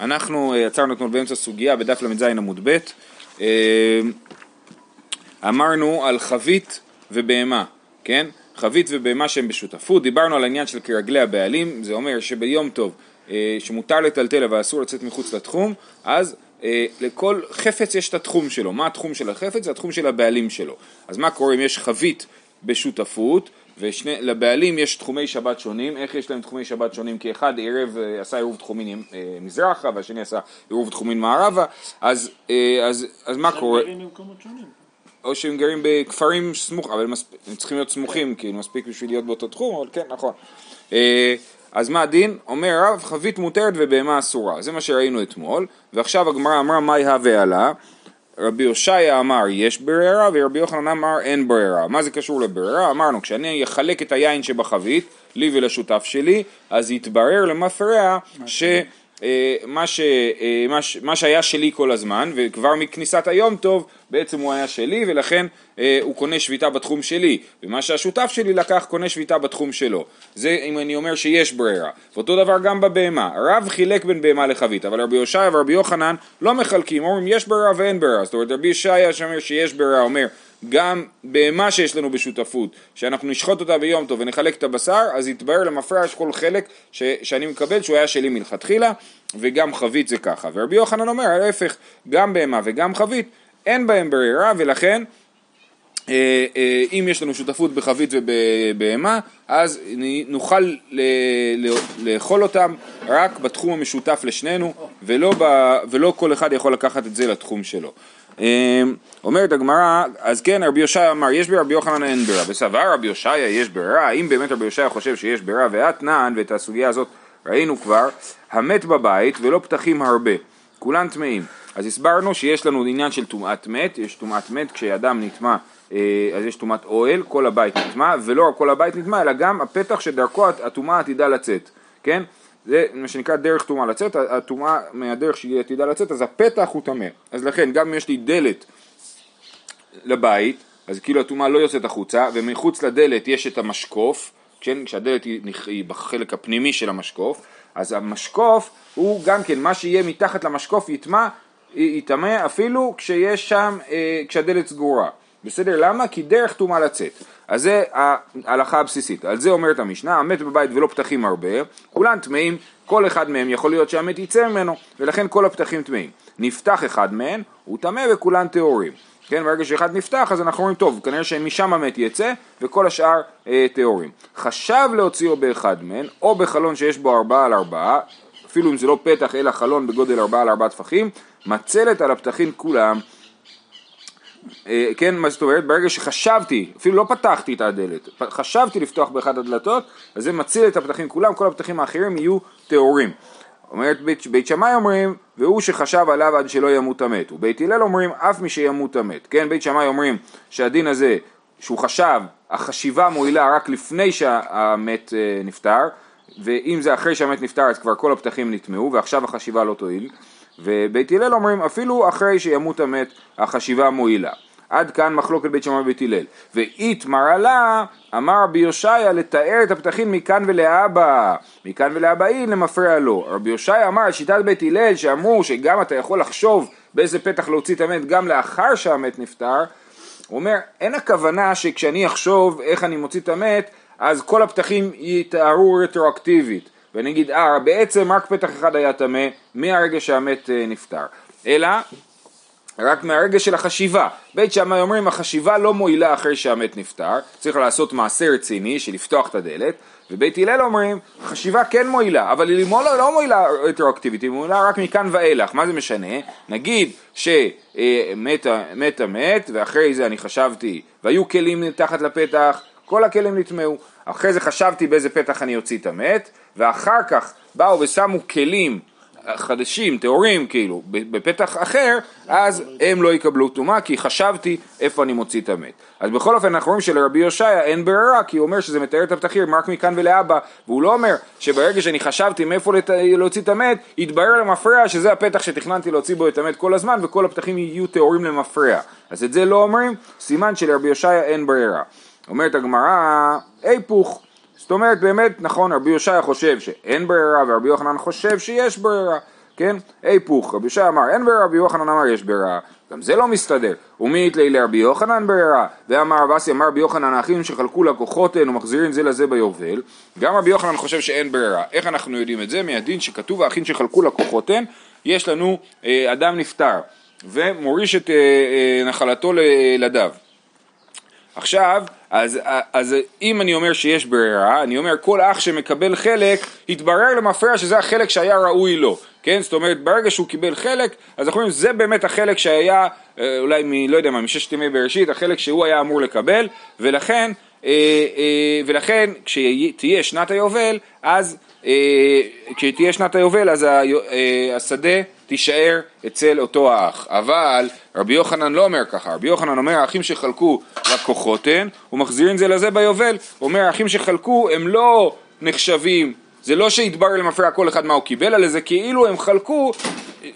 אנחנו אה, עצרנו אתמול באמצע סוגיה בדף ל"ז עמוד ב', אה, אמרנו על חבית ובהמה, כן? חבית ובהמה שהם בשותפות, דיברנו על העניין של כרגלי הבעלים, זה אומר שביום טוב אה, שמותר לטלטל אבל אסור לצאת מחוץ לתחום, אז לכל חפץ יש את התחום שלו, מה התחום של החפץ? זה התחום של הבעלים שלו. אז מה קורה אם יש חבית בשותפות ולבעלים יש תחומי שבת שונים, איך יש להם תחומי שבת שונים? כי אחד עירב אה, עשה עירוב תחומין אה, מזרחה והשני עשה עירוב תחומין מערבה, אז, אה, אז, אז מה קורה? או שהם גרים בכפרים סמוך, אבל הם צריכים להיות סמוכים, כאילו מספיק בשביל להיות באותו תחום, אבל כן, נכון. אז מה הדין? אומר רב, חבית מותרת ובהמה אסורה. זה מה שראינו אתמול, ועכשיו הגמרא אמרה מהי הווה עלה. רבי הושעיה אמר יש ברירה ורבי יוחנן אמר אין ברירה. מה זה קשור לברירה? אמרנו כשאני אחלק את היין שבחבית, לי ולשותף שלי, אז יתברר למפרע ש... אה, אה, מה, ש, מה שהיה שלי כל הזמן וכבר מכניסת היום טוב בעצם הוא היה שלי ולכן אה, הוא קונה שביתה בתחום שלי. ומה שהשותף שלי לקח קונה שביתה בתחום שלו. זה אם אני אומר שיש ברירה. ואותו דבר גם בבהמה. רב חילק בין בהמה לחבית אבל רבי יושעיה ורבי יוחנן לא מחלקים אומרים יש ברירה ואין ברירה זאת אומרת רבי יושעיה שאומר שיש ברירה אומר גם בהמה שיש לנו בשותפות, שאנחנו נשחוט אותה ביום טוב ונחלק את הבשר, אז יתברר למפרע יש כל חלק ש, שאני מקבל שהוא היה שלי מלכתחילה, וגם חבית זה ככה. ורבי יוחנן אומר, ההפך, גם בהמה וגם חבית, אין בהם ברירה, ולכן אה, אה, אם יש לנו שותפות בחבית ובהמה, אז נוכל לאכול אותם רק בתחום המשותף לשנינו, ולא, ב, ולא כל אחד יכול לקחת את זה לתחום שלו. אמ, אומרת הגמרא, אז כן רבי יושעיה אמר יש ברבי יוחנן אין ברירה, בסבר רבי יושעיה יש ברירה, האם באמת רבי יושעיה חושב שיש ברירה? ואתנן, ואת הסוגיה הזאת ראינו כבר, המת בבית ולא פתחים הרבה, כולן טמאים. אז הסברנו שיש לנו עניין של טומאת מת, יש טומאת מת כשאדם נטמא אה, אז יש טומאת אוהל, כל הבית נטמא, ולא רק כל הבית נטמא, אלא גם הפתח שדרכו הטומאה עתידה לצאת, כן? זה מה שנקרא דרך טומאה לצאת, הטומאה מהדרך שהיא עתידה לצאת, אז הפתח הוא טמא. אז לכן, גם אם יש לי דלת לבית, אז כאילו הטומאה לא יוצאת החוצה, ומחוץ לדלת יש את המשקוף, כן, כשהדלת היא בחלק הפנימי של המשקוף, אז המשקוף הוא גם כן, מה שיהיה מתחת למשקוף יטמע, יטמא אפילו כשיש שם, אה, כשהדלת סגורה. בסדר? למה? כי דרך טומאה לצאת. אז זה ההלכה הבסיסית. על זה אומרת המשנה, המת בבית ולא פתחים הרבה, כולן טמאים, כל אחד מהם יכול להיות שהמת יצא ממנו, ולכן כל הפתחים טמאים. נפתח אחד מהם, הוא טמא וכולן טהורים. כן, ברגע שאחד נפתח אז אנחנו אומרים, טוב, כנראה שמשם המת יצא, וכל השאר אה, טהורים. חשב להוציאו באחד מהם, או בחלון שיש בו ארבעה על ארבעה, אפילו אם זה לא פתח אלא חלון בגודל ארבעה על ארבעה טפחים, מצלת על הפתחים כולם אה, כן, מה זאת אומרת? ברגע שחשבתי, אפילו לא פתחתי את הדלת, חשבתי לפתוח באחד הדלתות, אז זה מציל את הפתחים כולם, כל הפתחים האחרים יהיו טהורים. אומרת בית, בית שמאי אומרים, והוא שחשב עליו עד שלא ימות המת. ובית הלל אומרים, אף מי שימות המת. כן, בית שמאי אומרים שהדין הזה, שהוא חשב, החשיבה מועילה רק לפני שהמת אה, נפטר, ואם זה אחרי שהמת נפטר אז כבר כל הפתחים נטמעו, ועכשיו החשיבה לא תועיל. ובית הלל אומרים אפילו אחרי שימות המת החשיבה מועילה. עד כאן מחלוקת בית שמאי ובית הלל. ואיתמר עלה, אמר רבי יושעיה לתאר את הפתחים מכאן ולהבא, מכאן ולהבא אין למפרע לו. רבי יושעיה אמר שיטת בית הלל שאמרו שגם אתה יכול לחשוב באיזה פתח להוציא את המת גם לאחר שהמת נפטר, הוא אומר אין הכוונה שכשאני אחשוב איך אני מוציא את המת אז כל הפתחים יתארו רטרואקטיבית. ואני אגיד, אה, בעצם רק פתח אחד היה טמא מהרגע שהמת אה, נפטר. אלא, רק מהרגע של החשיבה. בית שמאי אומרים, החשיבה לא מועילה אחרי שהמת נפטר, צריך לעשות מעשה רציני של לפתוח את הדלת, ובית הלל אומרים, חשיבה כן מועילה, אבל היא לא, לא מועילה רטרואקטיבית, היא מועילה רק מכאן ואילך, מה זה משנה? נגיד שמת מת המת, ואחרי זה אני חשבתי, והיו כלים תחת לפתח, כל הכלים נטמעו. אחרי זה חשבתי באיזה פתח אני אוציא את המת, ואחר כך באו ושמו כלים חדשים, טהורים כאילו, בפתח אחר, אז הם לא יקבלו טומאה, כי חשבתי איפה אני מוציא את המת. אז בכל אופן אנחנו רואים שלרבי יושעיה אין ברירה, כי הוא אומר שזה מתאר את הפתחים רק מכאן ולהבא, והוא לא אומר שברגע שאני חשבתי מאיפה לת... להוציא את המת, יתברר למפרע שזה הפתח שתכננתי להוציא בו את המת כל הזמן, וכל הפתחים יהיו טהורים למפרע. אז את זה לא אומרים, סימן שלרבי יושעיה אין ברירה. אומרת הגמרא, היפוך. זאת אומרת באמת נכון רבי יושעיה חושב שאין ברירה ורבי יוחנן חושב שיש ברירה כן? היפוך, רבי ישי אמר אין ברירה, רבי יוחנן אמר יש ברירה, גם זה לא מסתדר. ומי יתלי לרבי יוחנן ברירה? ואמר רב אסי אמר רבי יוחנן האחים שחלקו לקוחותיהן ומחזירים זה לזה ביובל. גם רבי יוחנן חושב שאין ברירה. איך אנחנו יודעים את זה? מהדין שכתוב האחים שחלקו לקוחותיהן, יש לנו אה, אדם נפטר ומוריש את אה, אה, נחלתו לילדיו. עכשיו, אז, אז אם אני אומר שיש ברירה, אני אומר כל אח שמקבל חלק, התברר למפרע שזה החלק שהיה ראוי לו, כן? זאת אומרת, ברגע שהוא קיבל חלק, אז אנחנו אומרים, זה באמת החלק שהיה, אה, אולי מ... לא יודע מה, מששת ימי בראשית, החלק שהוא היה אמור לקבל, ולכן, אה, אה, ולכן כשתהיה שנת היובל, אז כשתהיה שנת היובל, אז השדה תישאר אצל אותו האח. אבל רבי יוחנן לא אומר ככה, רבי יוחנן אומר האחים שחלקו לקוחות הן ומחזירים זה לזה ביובל. הוא אומר האחים שחלקו הם לא נחשבים, זה לא שהתברר למפרע כל אחד מה הוא קיבל, אלא זה כאילו הם חלקו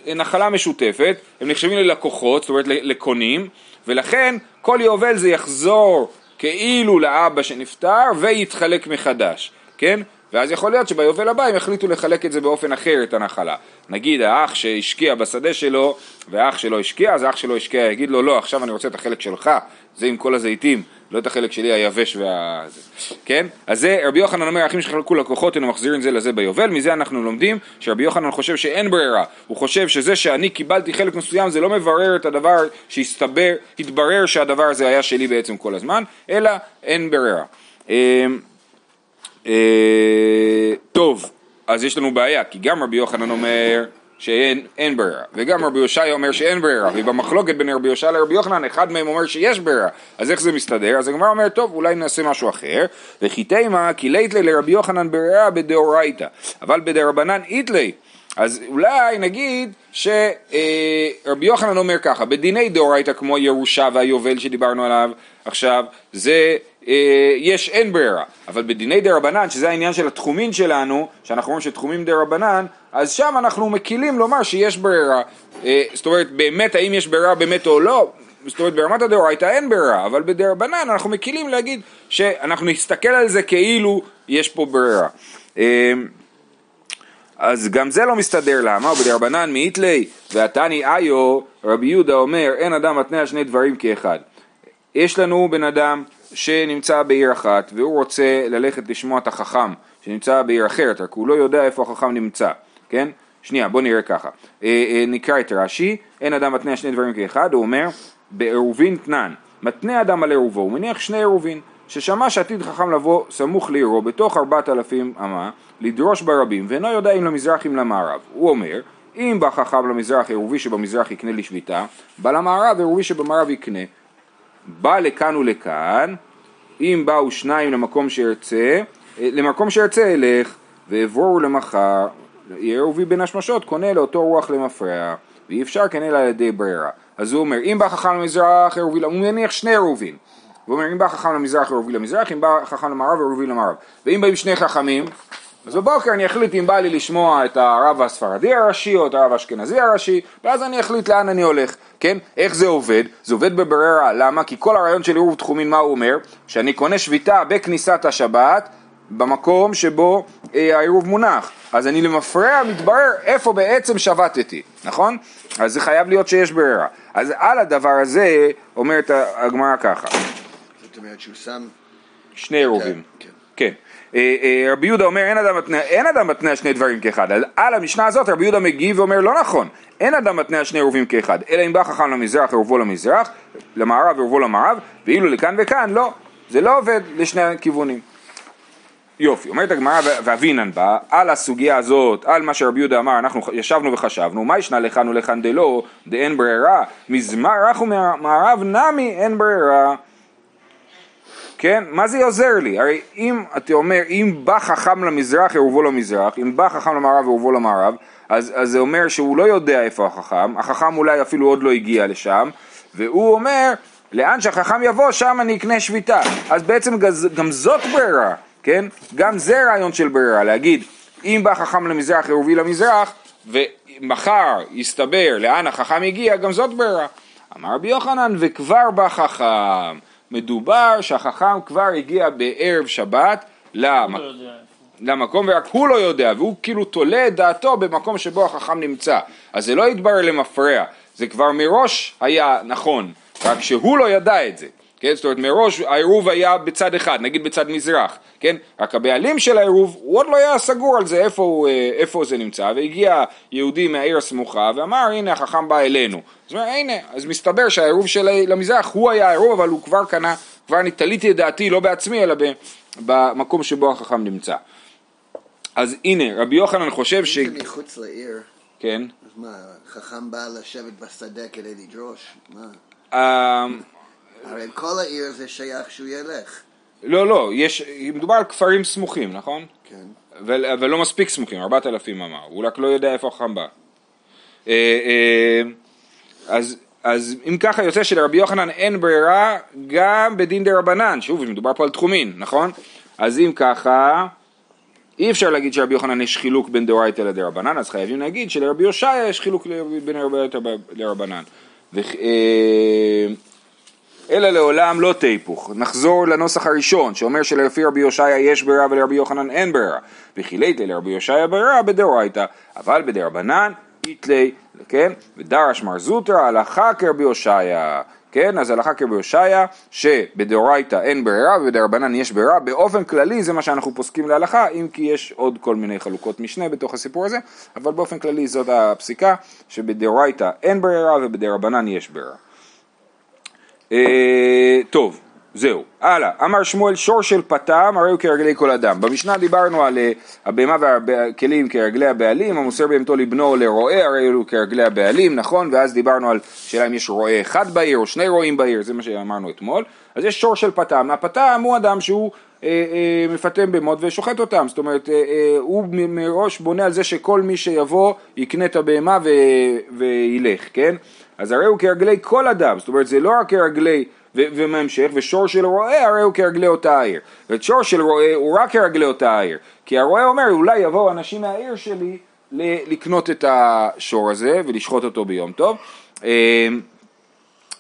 נחלה משותפת, הם נחשבים ללקוחות, זאת אומרת לקונים, ולכן כל יובל זה יחזור כאילו לאבא שנפטר ויתחלק מחדש, כן? ואז יכול להיות שביובל הבא הם יחליטו לחלק את זה באופן אחר, את הנחלה. נגיד האח שהשקיע בשדה שלו, והאח שלו השקיע, אז האח שלו השקיע, יגיד לו, לא, עכשיו אני רוצה את החלק שלך, זה עם כל הזיתים, לא את החלק שלי היבש וה... כן? אז זה, רבי יוחנן אומר, אחים שחלקו לקוחות, הם מחזירים זה לזה ביובל, מזה אנחנו לומדים שרבי יוחנן חושב שאין ברירה, הוא חושב שזה שאני קיבלתי חלק מסוים זה לא מברר את הדבר שהסתבר, התברר שהדבר הזה היה שלי בעצם כל הזמן, אלא אין ברירה. אה, טוב, אז יש לנו בעיה, כי גם רבי יוחנן אומר שאין ברירה, וגם רבי יושעיה אומר שאין ברירה, ובמחלוקת בין רבי יושעיה לרבי יוחנן, אחד מהם אומר שיש ברירה, אז איך זה מסתדר? אז הגמרא אומרת, טוב, אולי נעשה משהו אחר, וכי תימא, כי ליתלי לרבי יוחנן ברירה בדאורייתא, אבל בדרבנן איתלי, אז אולי נגיד שרבי יוחנן אומר ככה, בדיני דאורייתא כמו ירושה והיובל שדיברנו עליו עכשיו, זה אה, יש אין ברירה, אבל בדיני דה רבנן, שזה העניין של התחומין שלנו, שאנחנו אומרים שתחומים דה רבנן, אז שם אנחנו מקילים לומר שיש ברירה. אה, זאת אומרת, באמת, האם יש ברירה באמת או לא? זאת אומרת, ברמת הדאורייתא אין ברירה, אבל בדה רבנן אנחנו מקילים להגיד שאנחנו נסתכל על זה כאילו יש פה ברירה. אה, אז גם זה לא מסתדר, למה? ובדרבנן מאיתלי ועתני איו, רבי יהודה אומר, אין אדם מתנה על שני דברים כאחד. יש לנו בן אדם שנמצא בעיר אחת והוא רוצה ללכת לשמוע את החכם שנמצא בעיר אחרת, רק הוא לא יודע איפה החכם נמצא, כן? שנייה, בוא נראה ככה. אה, אה, נקרא את רש"י, אין אדם מתנה שני דברים כאחד, הוא אומר, בעירובין תנן, מתנה אדם על עירובו, הוא מניח שני עירובין, ששמע שעתיד חכם לבוא סמוך לעירו בתוך ארבעת אלפים אמה, לדרוש ברבים, ואינו יודע אם למזרח אם למערב. הוא אומר, אם בא חכם למזרח, עירובי שבמזרח יקנה לשביתה, בא למערב, עירובי שבמערב יקנה. בא לכאן ולכאן, אם באו שניים למקום שירצה, אה, למקום שירצה ילך, ואבורו למחר, עירובי בין השמשות קונה לאותו רוח למפרע, ואי אפשר כן אלא על ידי ברירה. אז הוא אומר, אם בא חכם למזרח, עירובי, הוא מניח שני עירובין. הוא אומר, אם בא חכם למזרח, עירובי למזרח, אם בא חכם למערב, עירובי למערב. ואם באים שני חכמים, אז בבוקר אני אחליט אם בא לי לשמוע את הרב הספרדי הראשי או את הרב האשכנזי הראשי, ואז אני אחליט לאן אני הולך, כן? איך זה עובד? זה עובד בברירה, למה? כי כל הרעיון של עירוב תחומין, מה הוא אומר? שאני קונה שביתה בכניסת השבת, במקום שבו אה, העירוב מונח. אז אני למפרע מתברר איפה בעצם שבתתי, נכון? אז זה חייב להיות שיש ברירה. אז על הדבר הזה אומרת הגמרא ככה. זאת אומרת שהוא שם... שני עירובים. כן. כן. אה, אה, רבי יהודה אומר אין אדם מתנה, אין אדם מתנה שני דברים כאחד, על המשנה הזאת רבי יהודה מגיב ואומר לא נכון, אין אדם מתנה שני עירובים כאחד, אלא אם בא חכם למזרח עירובו למזרח, למערב עירובו למערב, ואילו לכאן וכאן לא, זה לא עובד לשני הכיוונים. יופי, אומרת הגמרא ואבינן בה, על הסוגיה הזאת, על מה שרבי יהודה אמר, אנחנו ישבנו וחשבנו, מה ישנה לכאן ולכאן דלא, דאין ברירה, מזמר ומערב נמי אין ברירה. כן? מה זה עוזר לי? הרי אם אתה אומר, אם בא חכם למזרח ירובו למזרח, אם בא חכם למערב ירובו למערב, אז, אז זה אומר שהוא לא יודע איפה החכם, החכם אולי אפילו עוד לא הגיע לשם, והוא אומר, לאן שהחכם יבוא, שם אני אקנה שביתה. אז בעצם גם זאת ברירה, כן? גם זה רעיון של ברירה, להגיד, אם בא חכם למזרח ירובי למזרח, ומחר יסתבר לאן החכם הגיע, גם זאת ברירה. אמר רבי יוחנן, וכבר בא חכם. מדובר שהחכם כבר הגיע בערב שבת למ... לא למקום ורק הוא לא יודע, והוא כאילו תולה את דעתו במקום שבו החכם נמצא. אז זה לא יתברר למפרע, זה כבר מראש היה נכון, רק שהוא לא ידע את זה. כן? זאת אומרת מראש העירוב היה בצד אחד, נגיד בצד מזרח, כן? רק הבעלים של העירוב הוא עוד לא היה סגור על זה איפה, הוא, אה, איפה זה נמצא, והגיע יהודי מהעיר הסמוכה ואמר הנה החכם בא אלינו. אז אומר הנה, אז מסתבר שהעירוב של למזרח הוא היה העירוב אבל הוא כבר קנה, כבר אני תליתי את דעתי לא בעצמי אלא במקום שבו החכם נמצא. אז הנה, רבי יוחנן חושב ש... מחוץ לעיר, כן. אז מה, חכם בא לשבת בשדה כדי לדרוש? מה? אה, הרי כל העיר זה שייך שהוא ילך. לא, לא, יש, מדובר על כפרים סמוכים, נכון? כן. אבל, לא מספיק סמוכים, ארבעת אלפים אמר, הוא רק לא יודע איפה החכם בא. אה, אה, אז, אז אם ככה יוצא שלרבי יוחנן אין ברירה גם בדין דה רבנן, שוב, מדובר פה על תחומין, נכון? אז אם ככה, אי אפשר להגיד שלרבי יוחנן יש חילוק בין דאורייתא לדרבנן, אז חייבים להגיד שלרבי יושעיה יש חילוק בין דאורייתא לרבנן. אלא לעולם לא תהפוך. נחזור לנוסח הראשון, שאומר שלפי רבי יושעיה יש ברירה ולרבי יוחנן אין ברירה. וכילייתא לרבי יושעיה ברירה בדאורייתא, אבל בדרבנן איתלי, כן? ודרש מר זוטרא הלכה כרבי יושעיה. כן, אז הלכה כרבי יושעיה, שבדאורייתא אין ברירה ובדרבנן יש ברירה, באופן כללי זה מה שאנחנו פוסקים להלכה, אם כי יש עוד כל מיני חלוקות משנה בתוך הסיפור הזה, אבל באופן כללי זאת הפסיקה, שבדאורייתא אין ברירה ובדרבנן יש ברירה. אה, טוב, זהו. הלאה. אמר שמואל שור של פתם הרי הוא כרגלי כל אדם. במשנה דיברנו על אה, הבהמה והכלים כרגלי הבעלים, המוסר בהמתו לבנו או לרועה הרי הוא כרגלי הבעלים, נכון? ואז דיברנו על שאלה אם יש רועה אחד בעיר או שני רועים בעיר, זה מה שאמרנו אתמול. אז יש שור של פתם. הפתם הוא אדם שהוא אה, אה, מפתם בהמות ושוחט אותם, זאת אומרת אה, הוא מראש בונה על זה שכל מי שיבוא יקנה את הבהמה ו... וילך, כן? אז הרי הוא כרגלי כל אדם, זאת אומרת זה לא רק כרגלי ומהמשך, ושור של רועה הרי הוא כרגלי אותה העיר. ואת שור של רועה הוא רק כרגלי אותה העיר. כי הרועה אומר אולי יבואו אנשים מהעיר שלי לקנות את השור הזה ולשחוט אותו ביום טוב.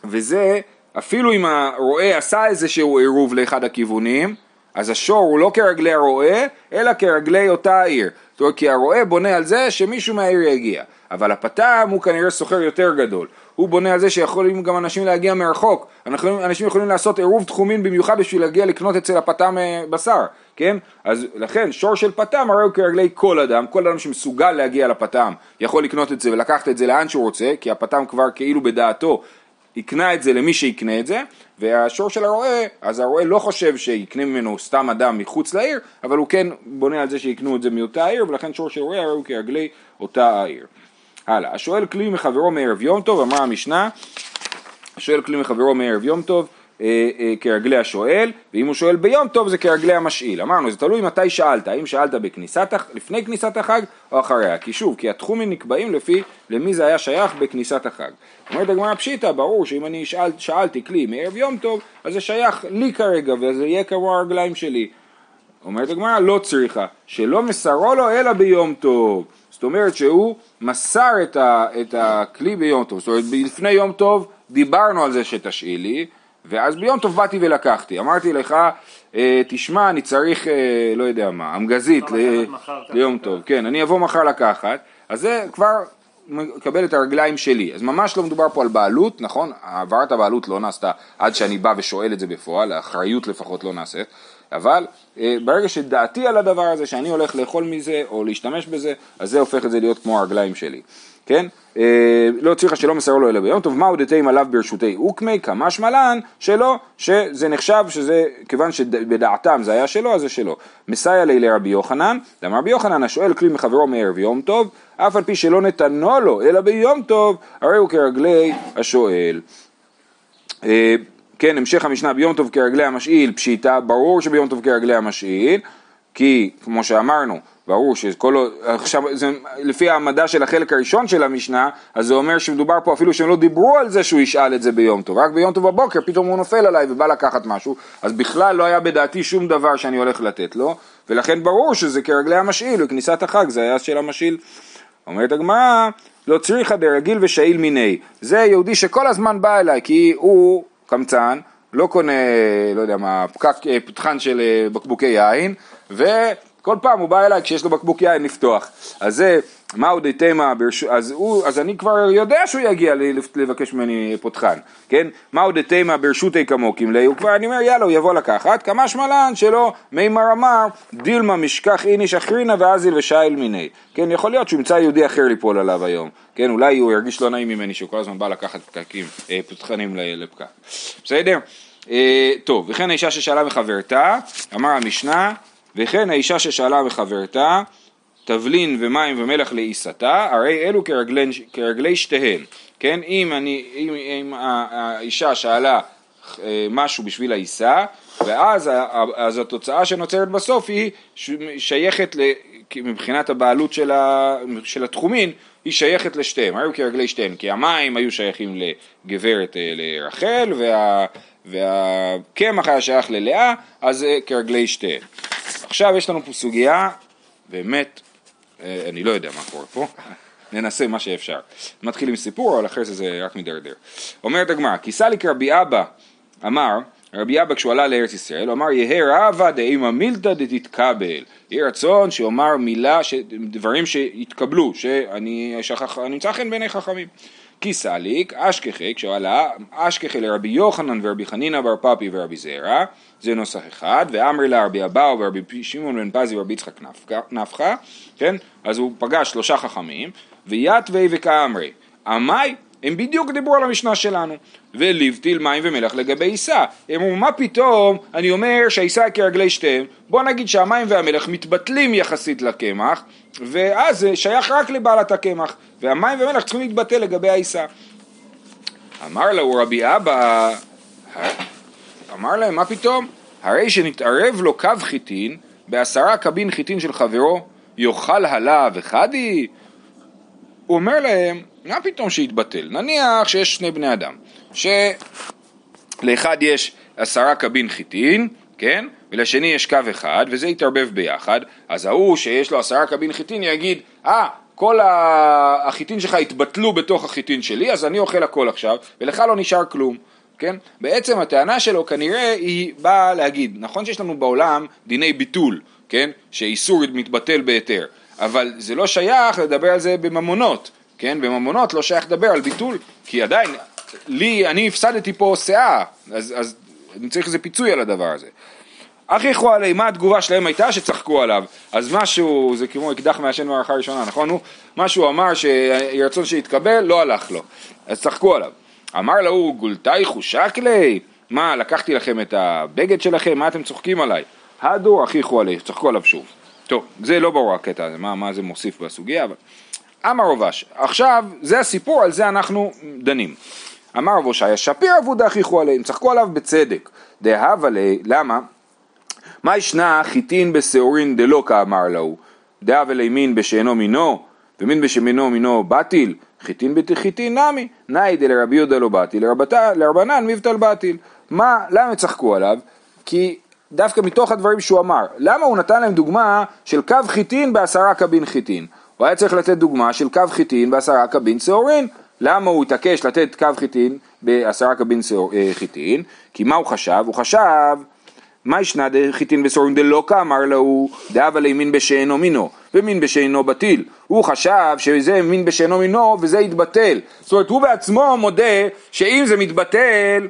וזה אפילו אם הרועה עשה איזשהו עירוב לאחד הכיוונים, אז השור הוא לא כרגלי הרועה, אלא כרגלי אותה העיר. זאת אומרת, כי הרועה בונה על זה שמישהו מהעיר יגיע. אבל הפתם הוא כנראה סוחר יותר גדול. הוא בונה על זה שיכולים גם אנשים להגיע מרחוק. אנשים יכולים לעשות עירוב תחומין במיוחד בשביל להגיע לקנות אצל הפתם אה, בשר, כן? אז לכן שור של פתם הרי הוא כרגלי כל אדם, כל אדם שמסוגל להגיע לפתם יכול לקנות את זה ולקחת את זה לאן שהוא רוצה, כי הפתם כבר כאילו בדעתו יקנה את זה למי שיקנה את זה, והשור של הרועה, אז הרועה לא חושב שיקנה ממנו סתם אדם מחוץ לעיר, אבל הוא כן בונה על זה שיקנו את זה מאותה העיר, ולכן שור של הרועה הרי הוא כרגלי אותה העיר. הלאה, השואל כלי מחברו מערב יום טוב, אמרה המשנה, השואל כלי מחברו מערב יום טוב, כרגלי השואל, ואם הוא שואל ביום טוב זה כרגלי המשאיל. אמרנו, זה תלוי מתי שאלת, האם שאלת בכניסת, לפני כניסת החג או אחריה, כי שוב, כי התחומים נקבעים לפי למי זה היה שייך בכניסת החג. אומרת הגמרא פשיטא, ברור שאם אני שאל, שאלתי כלי מערב יום טוב, אז זה שייך לי כרגע, וזה יהיה כמו הרגליים שלי. אומרת הגמרא, לא צריכה, שלא מסרו לו אלא ביום טוב. זאת אומרת שהוא מסר את, ה, את הכלי ביום טוב, זאת אומרת לפני יום טוב דיברנו על זה שתשאיל לי, ואז ביום טוב באתי ולקחתי, אמרתי לך, אה, תשמע אני צריך, אה, לא יודע מה, אמגזית ל, ליום טוב, כן, אני אבוא מחר לקחת, אז זה כבר מקבל את הרגליים שלי, אז ממש לא מדובר פה על בעלות, נכון? העברת הבעלות לא נעשתה עד שאני בא ושואל את זה בפועל, האחריות לפחות לא נעשית, אבל אה, ברגע שדעתי על הדבר הזה, שאני הולך לאכול מזה או להשתמש בזה, אז זה הופך את זה להיות כמו הרגליים שלי, כן? אה, לא צריכה שלא מסרו לו אלא ביום טוב, מהו דתאים עליו ברשותי אוקמי, כמשמע לן שלא, שזה נחשב שזה, כיוון שבדעתם זה היה שלו, אז זה שלו. מסייע לי לרבי יוחנן, למה רבי יוחנן השואל כלי מחברו מערב יום טוב, אף על פי שלא נתנו לו אלא ביום טוב, הרי הוא כרגלי השואל. אה, כן, המשך המשנה ביום טוב כרגלי המשאיל, פשיטה, ברור שביום טוב כרגלי המשאיל, כי כמו שאמרנו, ברור שכל, עכשיו, זה, לפי העמדה של החלק הראשון של המשנה, אז זה אומר שמדובר פה אפילו שהם לא דיברו על זה שהוא ישאל את זה ביום טוב, רק ביום טוב בבוקר פתאום הוא נופל עליי ובא לקחת משהו, אז בכלל לא היה בדעתי שום דבר שאני הולך לתת לו, ולכן ברור שזה כרגלי המשאיל, וכניסת החג זה היה של המשאיל. אומרת הגמרא, לא צריכה דרגיל ושאיל מיני, זה יהודי שכל הזמן בא אליי, כי הוא קמצן, לא קונה, לא יודע מה, פקק, אה, פתחן של אה, בקבוקי יין, ו... כל פעם הוא בא אליי כשיש לו בקבוק יין לפתוח. אז זה, מהו דתימה, ברש... אז, הוא, אז אני כבר יודע שהוא יגיע לבקש ממני פותחן, כן? מהו דתימה ברשותי כמוקים לי, הוא כבר, אני אומר, יאללה, הוא יבוא לקחת, כמה שמלן שלא, מימר אמר, דילמה משכח איניש אחרינה ואזיל ושייל מיני. כן, יכול להיות שהוא ימצא יהודי אחר ליפול עליו היום. כן, אולי הוא ירגיש לא נעים ממני שהוא כל הזמן בא לקחת פקקים, אה, פותחנים לפקק. בסדר? אה, טוב, וכן האישה ששאלה מחברתה, אמר המשנה, וכן האישה ששאלה מחברתה, תבלין ומים ומלח לעיסתה, הרי אלו כרגלי, כרגלי שתיהן, כן? אם, אני, אם, אם האישה שאלה אה, משהו בשביל העיסה, ואז אז התוצאה שנוצרת בסוף היא שייכת, ל, מבחינת הבעלות של, ה, של התחומין, היא שייכת לשתיהם, היו כרגלי שתיהן, כי המים היו שייכים לגברת אה, לרחל, וה... והקמח היה שייך ללאה, אז זה כרגלי שתיהן. עכשיו יש לנו פה סוגיה, באמת, אה, אני לא יודע מה קורה פה, ננסה מה שאפשר. נתחיל עם סיפור, אבל אחרי זה זה רק מדרדר. אומרת הגמרא, כי סליק רבי אבא אמר, רבי אבא כשהוא עלה לארץ ישראל, הוא אמר יהא רבא דאימא מילתא דתתקבל. יהי רצון שאומר מילה, דברים שהתקבלו, שאני שכח, נמצא חן בעיני חכמים. כי סליק, אשכחי, כשהוא עלה, אשכחי לרבי יוחנן ורבי חנינא בר פפי ורבי זרע, זה נוסח אחד, ואמרי לה רבי אבאו ורבי שמעון בן פזי ורבי יצחק נפחא, כן? אז הוא פגש שלושה חכמים, ויתווי וכאמרי, עמי הם בדיוק דיברו על המשנה שלנו. ולבטיל מים ומלח לגבי עיסה. הם אמרו, מה פתאום אני אומר שהעיסה כרגלי שתיהם, בוא נגיד שהמים והמלח מתבטלים יחסית לקמח, ואז זה שייך רק לבעלת הקמח, והמים והמלח צריכים להתבטל לגבי העיסה. אמר לו רבי אבא, אמר להם, מה פתאום? הרי שנתערב לו קו חיטין בעשרה קבין חיטין של חברו, יאכל הלה וחדי? הוא אומר להם, מה פתאום שיתבטל? נניח שיש שני בני אדם, שלאחד יש עשרה קבין חיטין, כן? ולשני יש קו אחד, וזה יתערבב ביחד, אז ההוא שיש לו עשרה קבין חיטין יגיד, אה, ah, כל החיטין שלך התבטלו בתוך החיטין שלי, אז אני אוכל הכל עכשיו, ולך לא נשאר כלום. כן? בעצם הטענה שלו כנראה היא באה להגיד, נכון שיש לנו בעולם דיני ביטול, כן? שאיסור מתבטל בהיתר, אבל זה לא שייך לדבר על זה בממונות, כן? בממונות לא שייך לדבר על ביטול, כי עדיין, לי, אני הפסדתי פה שאה, אז, אז אני צריך איזה פיצוי על הדבר הזה. הכריחו עלי, מה התגובה שלהם הייתה? שצחקו עליו. אז משהו, זה כמו אקדח מעשן מערכה ראשונה, נכון? הוא, מה שהוא אמר שרצון שיתקבל, לא הלך לו. אז צחקו עליו. אמר להוא גולתאי חושק לי? מה, לקחתי לכם את הבגד שלכם? מה אתם צוחקים עליי? הדו הכריחו עלי, צחקו עליו שוב. טוב, זה לא ברור הקטע הזה, מה, מה זה מוסיף בסוגיה, אבל... אמר רבש, עכשיו זה הסיפור, על זה אנחנו דנים. אמר רב הושעיה, שפיר עבודה הכריחו עליהם, צחקו עליו בצדק. דהבה לי, למה? מה ישנה חיטין בשעורין דלא כאמר להו? דהבה לי מין בשאינו מינו, ומין בשמינו מינו בטיל, חיטין בתחיטין נמי, נאי דלרבי יהודה לא בטיל, לרבנן מבטל בטיל. מה, למה צחקו עליו? כי דווקא מתוך הדברים שהוא אמר, למה הוא נתן להם דוגמה של קו חיטין בעשרה קבין חיטין? הוא היה צריך לתת דוגמה של קו חיטין בעשרה קבין שעורין. למה הוא התעקש לתת קו חיטין בעשרה קבין אה, חיטין? כי מה הוא חשב? הוא חשב מה ישנה חיטין בשעורין דלא כאמר לו דאבה לימין בשאינו מינו ומין בשאינו בטיל הוא חשב שזה מין בשאינו מינו וזה יתבטל זאת אומרת הוא בעצמו מודה שאם זה מתבטל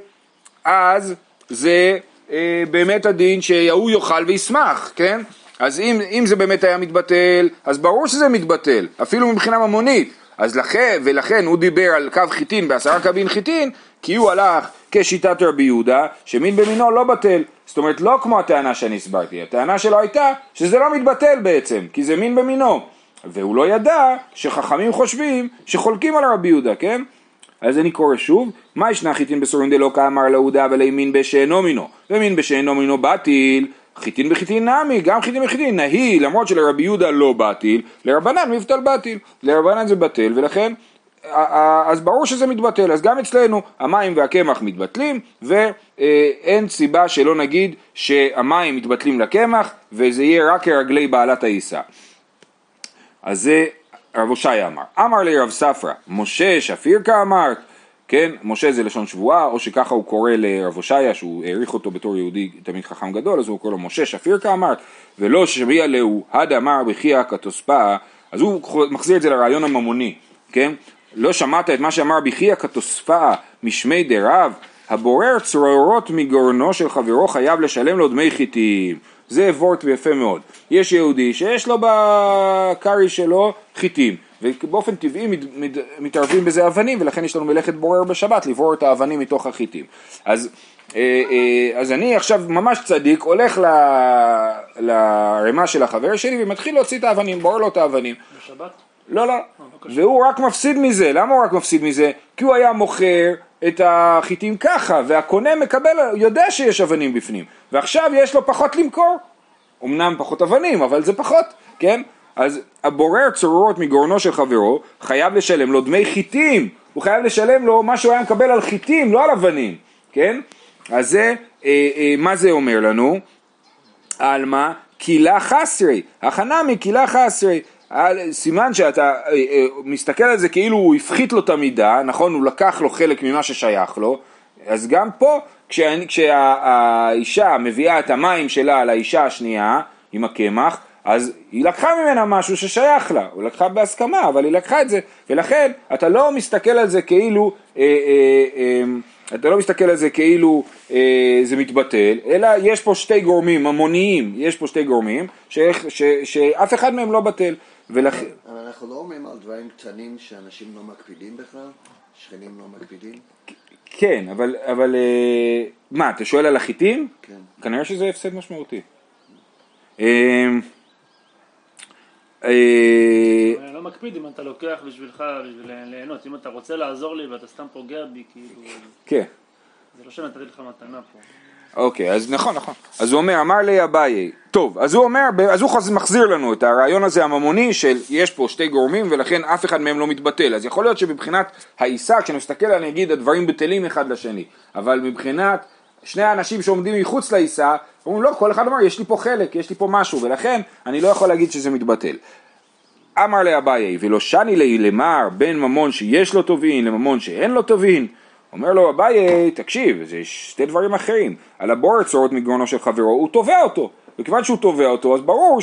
אז זה אה, באמת הדין שההוא יאכל וישמח כן אז אם, אם זה באמת היה מתבטל, אז ברור שזה מתבטל, אפילו מבחינה ממונית. אז לכן, ולכן הוא דיבר על קו חיטין בעשרה קבין חיטין, כי הוא הלך כשיטת רבי יהודה, שמין במינו לא בטל. זאת אומרת, לא כמו הטענה שאני הסברתי, הטענה שלו הייתה שזה לא מתבטל בעצם, כי זה מין במינו. והוא לא ידע שחכמים חושבים שחולקים על רבי יהודה, כן? אז אני קורא שוב, מה ישנה חיטין בסורים דלא כאמר להודה ולימין בשאינו מינו, ומין בשאינו מינו בטיל, חיטין בחיטין נמי, גם חיטין בחיטין, נהי, למרות שלרבי יהודה לא בטיל, לרבנן מבטל בטיל, לרבנן זה בטל, ולכן, אז ברור שזה מתבטל, אז גם אצלנו המים והקמח מתבטלים, ואין סיבה שלא נגיד שהמים מתבטלים לקמח, וזה יהיה רק כרגלי בעלת העיסה. אז זה רב הושעיה אמר. אמר לי רב ספרא, משה שפיר כאמרת, כן, משה זה לשון שבועה, או שככה הוא קורא לרב הושעיה, שהוא העריך אותו בתור יהודי תמיד חכם גדול, אז הוא קורא לו משה שפיר כאמרת, ולא שמיע להו הד אמר בחייא כתוספה, אז הוא מחזיר את זה לרעיון הממוני, כן? לא שמעת את מה שאמר בחייא כתוספה משמי דרב, הבורר צרורות מגורנו של חברו חייב לשלם לו דמי חיטים. זה וורט יפה מאוד. יש יהודי שיש לו בקארי שלו חיטים, ובאופן טבעי מת, מת, מתערבים בזה אבנים, ולכן יש לנו מלאכת בורר בשבת לברור את האבנים מתוך החיטים. אז, אה, אה, אז אני עכשיו ממש צדיק, הולך ל, לרמה של החבר שלי ומתחיל להוציא את האבנים, בורר לו את האבנים. בשבת? לא, לא. והוא רק מפסיד מזה. למה הוא רק מפסיד מזה? כי הוא היה מוכר את החיטים ככה, והקונה מקבל, יודע שיש אבנים בפנים, ועכשיו יש לו פחות למכור. אמנם פחות אבנים, אבל זה פחות, כן? אז הבורר צרורות מגורנו של חברו, חייב לשלם לו דמי חיטים. הוא חייב לשלם לו מה שהוא היה מקבל על חיטים, לא על אבנים, כן? אז זה, אה, אה, מה זה אומר לנו? עלמא קילה חסרי, הכנה מקילה חסרי. סימן שאתה אה, אה, מסתכל על זה כאילו הוא הפחית לו את המידה, נכון? הוא לקח לו חלק ממה ששייך לו, אז גם פה כשאני, כשהאישה מביאה את המים שלה לאישה השנייה עם הקמח, אז היא לקחה ממנה משהו ששייך לה, הוא לקחה בהסכמה, אבל היא לקחה את זה, ולכן אתה לא מסתכל על זה כאילו, אה, אה, אה, אתה לא מסתכל על זה כאילו אה, זה מתבטל, אלא יש פה שתי גורמים המוניים, יש פה שתי גורמים, ש, ש, שאף אחד מהם לא בטל. ולכ... אבל אנחנו לא אומרים על דברים קטנים שאנשים לא מקפידים בכלל? שכנים לא מקפידים? כן, אבל, אבל אה, מה, אתה שואל על החיטים? כן. כנראה שזה הפסד משמעותי. אה, אני לא מקפיד אם אתה לוקח בשבילך, בשביל ליהנות. אם אתה רוצה לעזור לי ואתה סתם פוגע בי, כאילו... כן. זה לא שנתתי לך מתנה פה. אוקיי, אז נכון, נכון. אז הוא אומר, אמר לי אביי, טוב, אז הוא אומר, אז הוא מחזיר לנו את הרעיון הזה הממוני של יש פה שתי גורמים ולכן אף אחד מהם לא מתבטל. אז יכול להיות שמבחינת העיסה, כשאני מסתכל אני אגיד הדברים בטלים אחד לשני, אבל מבחינת שני האנשים שעומדים מחוץ לעיסה, אומרים לא, כל אחד אומר יש לי פה חלק, יש לי פה משהו, ולכן אני לא יכול להגיד שזה מתבטל. אמר לאביי, ולא שני לי למר בין ממון שיש לו טובין לממון שאין לו טובין. אומר לו אביי, תקשיב, זה שתי דברים אחרים. על הבור צורת מגרונו של חברו, הוא תובע אותו. וכיוון שהוא תובע אותו, אז ברור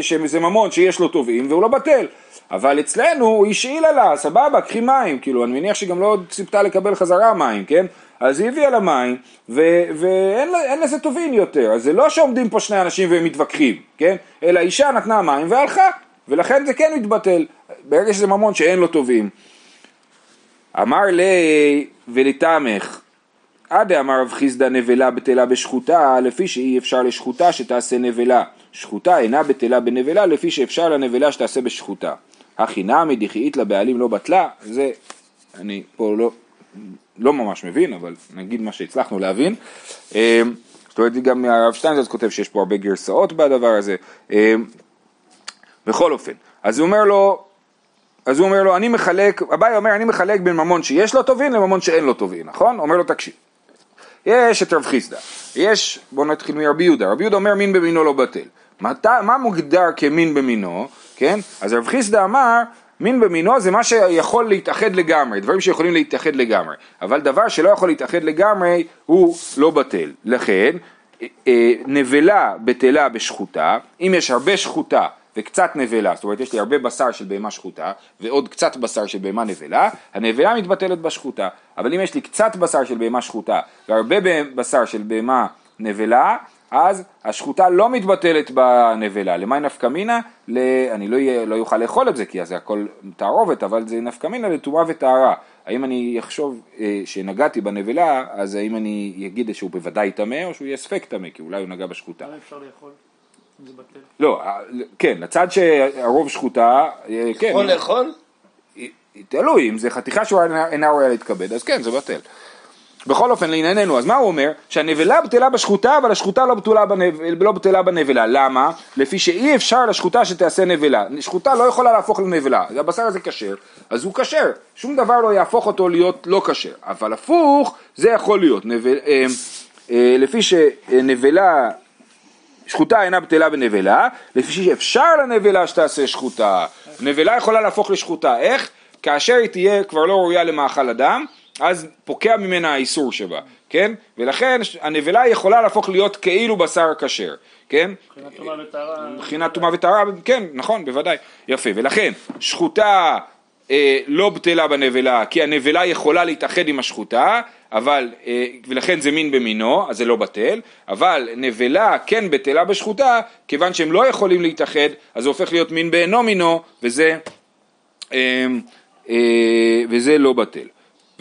שזה ממון שיש לו תובעים והוא לא בטל. אבל אצלנו הוא השאילה לה, סבבה, קחי מים. כאילו, אני מניח שגם לא ציפתה לקבל חזרה מים, כן? אז היא הביאה לה מים, ו- ואין לזה טובין יותר. אז זה לא שעומדים פה שני אנשים והם מתווכחים, כן? אלא אישה נתנה מים והלכה, ולכן זה כן מתבטל. ברגע שזה ממון שאין לו טובים. אמר לי ולתמך, עדה אמר רב חיסדא נבלה בטלה בשחוטה, לפי שאי אפשר לשחוטה שתעשה נבלה. שחוטה אינה בטלה בנבלה, לפי שאפשר לנבלה שתעשה בשחוטה. הכי נמי דחיית לבעלים לא בטלה, זה אני פה לא, לא ממש מבין, אבל נגיד מה שהצלחנו להבין. אמ, זאת אומרת, גם הרב שטיינזרץ כותב שיש פה הרבה גרסאות בדבר הזה. אמ, בכל אופן, אז הוא אומר לו, אז הוא אומר לו, אני מחלק, אביי אומר, אני מחלק בין ממון שיש לו טובין לממון שאין לו טובין, נכון? אומר לו, תקשיב. יש את רב חיסדא, יש, בואו נתחיל מרבי יהודה, רבי יהודה אומר מין במינו לא בטל. מת, מה מוגדר כמין במינו, כן? אז רב חיסדא אמר, מין במינו זה מה שיכול להתאחד לגמרי, דברים שיכולים להתאחד לגמרי, אבל דבר שלא יכול להתאחד לגמרי הוא לא בטל. לכן, אה, אה, נבלה בטלה בשחוטה, אם יש הרבה שחוטה וקצת נבלה, זאת אומרת יש לי הרבה בשר של בהמה שחוטה ועוד קצת בשר של בהמה נבלה, הנבלה מתבטלת בשחוטה, אבל אם יש לי קצת בשר של בהמה שחוטה והרבה בשר של בהמה נבלה, אז השחוטה לא מתבטלת בנבלה. למי נפקא מינה? ל... אני לא, יהיה, לא יוכל לאכול את זה כי זה הכל תערובת, אבל זה נפקא מינה לטומאה וטהרה. האם אני אחשוב אה, שנגעתי בנבלה, אז האם אני אגיד שהוא בוודאי טמא או שהוא יהיה ספק טמא, כי אולי הוא נגע בשחוטה. מה אפשר לאכול? אם זה בטל? לא, אה, כן, לצד שהרוב שחוטה, אה, כן. יכול לאכול? תלוי, אם זה חתיכה שהוא אינה רואה להתכבד, אז כן, זה בטל. בכל אופן, לענייננו, אז מה הוא אומר? שהנבלה בטלה בשחוטה, אבל השחוטה לא בטלה, בנב... לא בטלה בנבלה. למה? לפי שאי אפשר לשחוטה שתעשה נבלה. שחוטה לא יכולה להפוך לנבלה. הבשר הזה כשר, אז הוא כשר. שום דבר לא יהפוך אותו להיות לא כשר. אבל הפוך, זה יכול להיות. נבל... אה, אה, לפי שנבלה שחוטה אינה בטלה בנבלה, לפי שאפשר לנבלה שתעשה שחוטה. נבלה יכולה להפוך לשחוטה, איך? כאשר היא תהיה כבר לא ראויה למאכל אדם, אז פוקע ממנה האיסור שבה, כן? ולכן הנבלה יכולה להפוך להיות כאילו בשר כשר, כן? מבחינת טומאה וטהרה. מבחינת טומאה וטהרה, כן, נכון, בוודאי, יפה, ולכן שחוטה אה, לא בטלה בנבלה, כי הנבלה יכולה להתאחד עם השחוטה, אבל, אה, ולכן זה מין במינו, אז זה לא בטל, אבל נבלה כן בטלה בשחוטה, כיוון שהם לא יכולים להתאחד, אז זה הופך להיות מין באינו מינו, וזה, אה, אה, וזה לא בטל,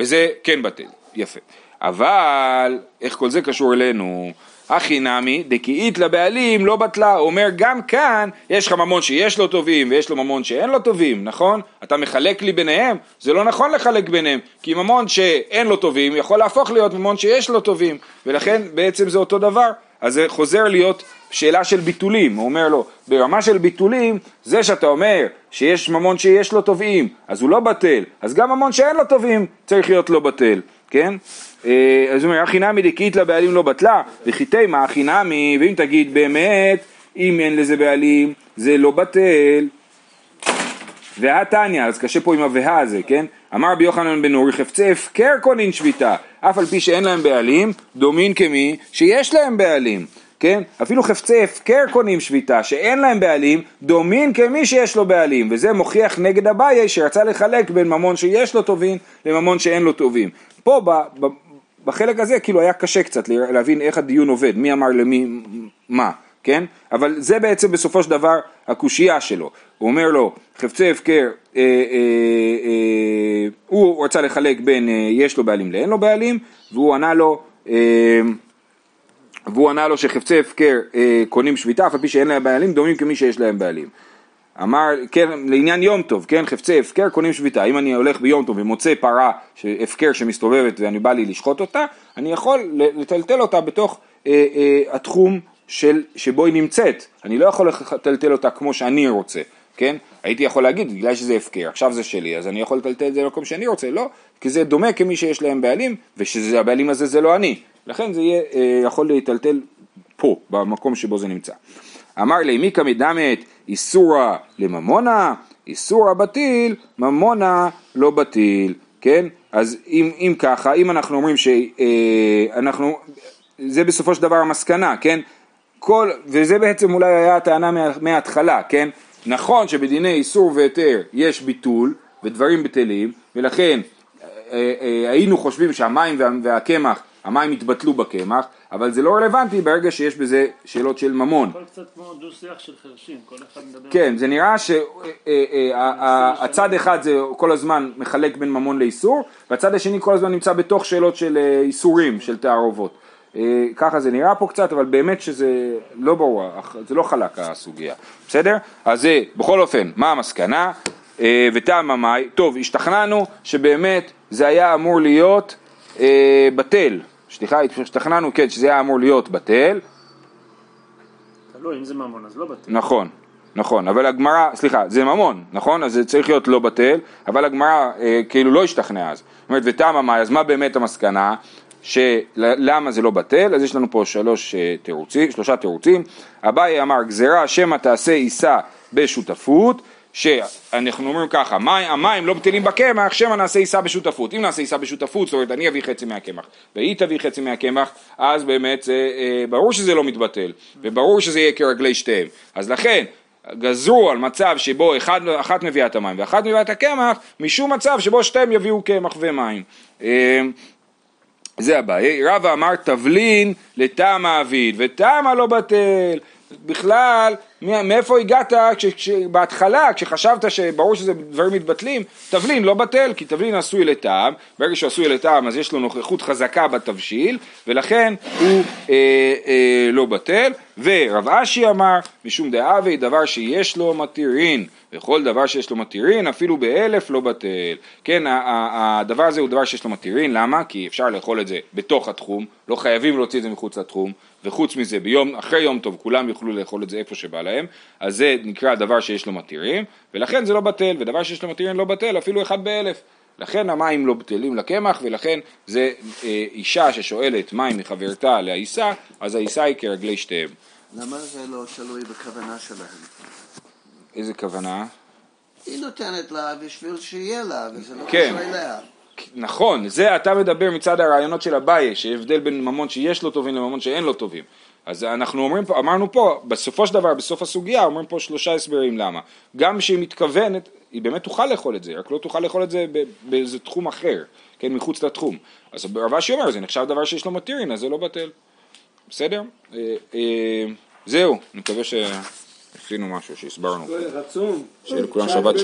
וזה כן בטל, יפה. אבל, איך כל זה קשור אלינו? הכי נמי דקאית לבעלים לא בטלה, הוא אומר גם כאן יש לך ממון שיש לו טובים ויש לו ממון שאין לו טובים, נכון? אתה מחלק לי ביניהם, זה לא נכון לחלק ביניהם, כי ממון שאין לו טובים יכול להפוך להיות ממון שיש לו טובים, ולכן בעצם זה אותו דבר, אז זה חוזר להיות שאלה של ביטולים, הוא אומר לו, ברמה של ביטולים, זה שאתה אומר שיש ממון שיש לו טובים, אז הוא לא בטל, אז גם ממון שאין לו טובים צריך להיות לא בטל, כן? אה, אז הוא אומר, הכי נמי דקית לבעלים לא בטלה, וכי תימא הכי נמי, ואם תגיד באמת, אם אין לזה בעלים, זה לא בטל. והתניא, אז קשה פה עם הווה הזה, כן? אמר רבי יוחנן בן אורי, חפצי הפקר קונין שביתה, אף על פי שאין להם בעלים, דומין כמי שיש להם בעלים. כן? אפילו חפצי הפקר קונים שביתה, שאין להם בעלים, דומין כמי שיש לו בעלים, וזה מוכיח נגד אביי שרצה לחלק בין ממון שיש לו טובין לממון שאין לו טובים. פה ב, ב, בחלק הזה כאילו היה קשה קצת להבין איך הדיון עובד, מי אמר למי מה, כן? אבל זה בעצם בסופו של דבר הקושייה שלו. הוא אומר לו, חפצי הפקר, אה, אה, אה, הוא רצה לחלק בין אה, יש לו בעלים לאין לו בעלים, והוא ענה לו, אה, והוא ענה לו שחפצי הפקר אה, קונים שביתה, אף על פי שאין להם בעלים, דומים כמי שיש להם בעלים. אמר, כן, לעניין יום טוב, כן, חפצי הפקר קונים שביתה, אם אני הולך ביום טוב ומוצא פרה, הפקר שמסתובבת ואני בא לי לשחוט אותה, אני יכול לטלטל אותה בתוך אה, אה, התחום של, שבו היא נמצאת, אני לא יכול לטלטל אותה כמו שאני רוצה, כן, הייתי יכול להגיד, בגלל שזה הפקר, עכשיו זה שלי, אז אני יכול לטלטל את זה למקום שאני רוצה, לא, כי זה דומה כמי שיש להם בעלים, ושהבעלים הזה זה לא אני, לכן זה יהיה, אה, יכול להיטלטל פה, במקום שבו זה נמצא. אמר לי, מי כמדמת איסורה לממונה, איסורה בטיל, ממונה לא בטיל, כן? אז אם, אם ככה, אם אנחנו אומרים שאנחנו, אה, זה בסופו של דבר המסקנה, כן? כל, וזה בעצם אולי היה הטענה מה, מההתחלה, כן? נכון שבדיני איסור והיתר יש ביטול ודברים בטלים, ולכן אה, אה, היינו חושבים שהמים והקמח המים יתבטלו בקמח, אבל זה לא רלוונטי ברגע שיש בזה שאלות של ממון. הכל קצת כמו דו שיח של חרשים, כל אחד מדבר... כן, זה נראה שהצד אחד זה כל הזמן מחלק בין ממון לאיסור, והצד השני כל הזמן נמצא בתוך שאלות של אה, איסורים, של תערובות. אה, ככה זה נראה פה קצת, אבל באמת שזה לא ברור, זה לא חלק הסוגיה, בסדר? אז זה, בכל אופן, מה המסקנה? אה, וטעם המאי, טוב, השתכנענו שבאמת זה היה אמור להיות אה, בטל, סליחה, השתכנענו, כן, שזה היה אמור להיות בטל. תלוי, אם זה ממון אז לא בטל. נכון, נכון, אבל הגמרא, סליחה, זה ממון, נכון? אז זה צריך להיות לא בטל, אבל הגמרא אה, כאילו לא השתכנעה אז. זאת אומרת, ותמה מאי, אז מה באמת המסקנה? שלמה זה לא בטל, אז יש לנו פה שלוש אה, תירוצים, שלושה תירוצים. אביי אמר גזירה שמא תעשה עיסה בשותפות, שאנחנו אומרים ככה, המים, המים לא בטלים בקמח, שמא נעשה עיסה בשותפות. אם נעשה עיסה בשותפות, זאת אומרת אני אביא חצי מהקמח והיא תביא חצי מהקמח, אז באמת זה, אה, ברור שזה לא מתבטל, וברור שזה יהיה כרגלי שתיהם. אז לכן, גזרו על מצב שבו אחד, אחת מביאה את המים ואחת מביאה את הקמח, משום מצב שבו שתיהם יביאו קמח ומים. אה, זה הבעיה. רבא אמר תבלין לטעם האביד, וטעם הלא בטל. בכלל, מאיפה הגעת בהתחלה, כשחשבת שברור שזה דברים מתבטלים, תבלין לא בטל, כי תבלין עשוי לטעם, ברגע שהוא עשוי לטעם אז יש לו נוכחות חזקה בתבשיל, ולכן הוא אה, אה, לא בטל, ורב אשי אמר, משום דאבי דבר שיש לו מתירין, וכל דבר שיש לו מתירין, אפילו באלף לא בטל. כן, הדבר הזה הוא דבר שיש לו מתירין, למה? כי אפשר לאכול את זה בתוך התחום, לא חייבים להוציא את זה מחוץ לתחום, וחוץ מזה, ביום, אחרי יום טוב כולם יוכלו לאכול את זה איפה שבא להם, אז זה נקרא דבר שיש לו מתירים, ולכן זה לא בטל, ודבר שיש לו מתירים לא בטל, אפילו אחד באלף. לכן המים לא בטלים לקמח, ולכן זה אה, אישה ששואלת מים מחברתה לעיסה, אז העיסה היא כרגלי שתיהם. למה זה לא תלוי בכוונה שלהם? איזה כוונה? היא נותנת לה בשביל שיהיה לה, וזה לא כן. קשור אליה. נכון, זה אתה מדבר מצד הרעיונות של אביי, שהבדל בין ממון שיש לו טובים לממון שאין לו טובים. אז אנחנו אומרים פה, אמרנו פה, בסופו של דבר, בסוף הסוגיה, אומרים פה שלושה הסברים למה. גם שהיא מתכוונת, היא באמת תוכל לאכול את זה, רק לא תוכל לאכול את זה באיזה תחום אחר, כן, מחוץ לתחום. אז רבשי אומר, זה נחשב דבר שיש לו מתירין, אז זה לא בטל. בסדר? אה, אה, זהו, אני מקווה שעשינו משהו, שהסברנו. רצום. שיהיה לכולם שבת שלום.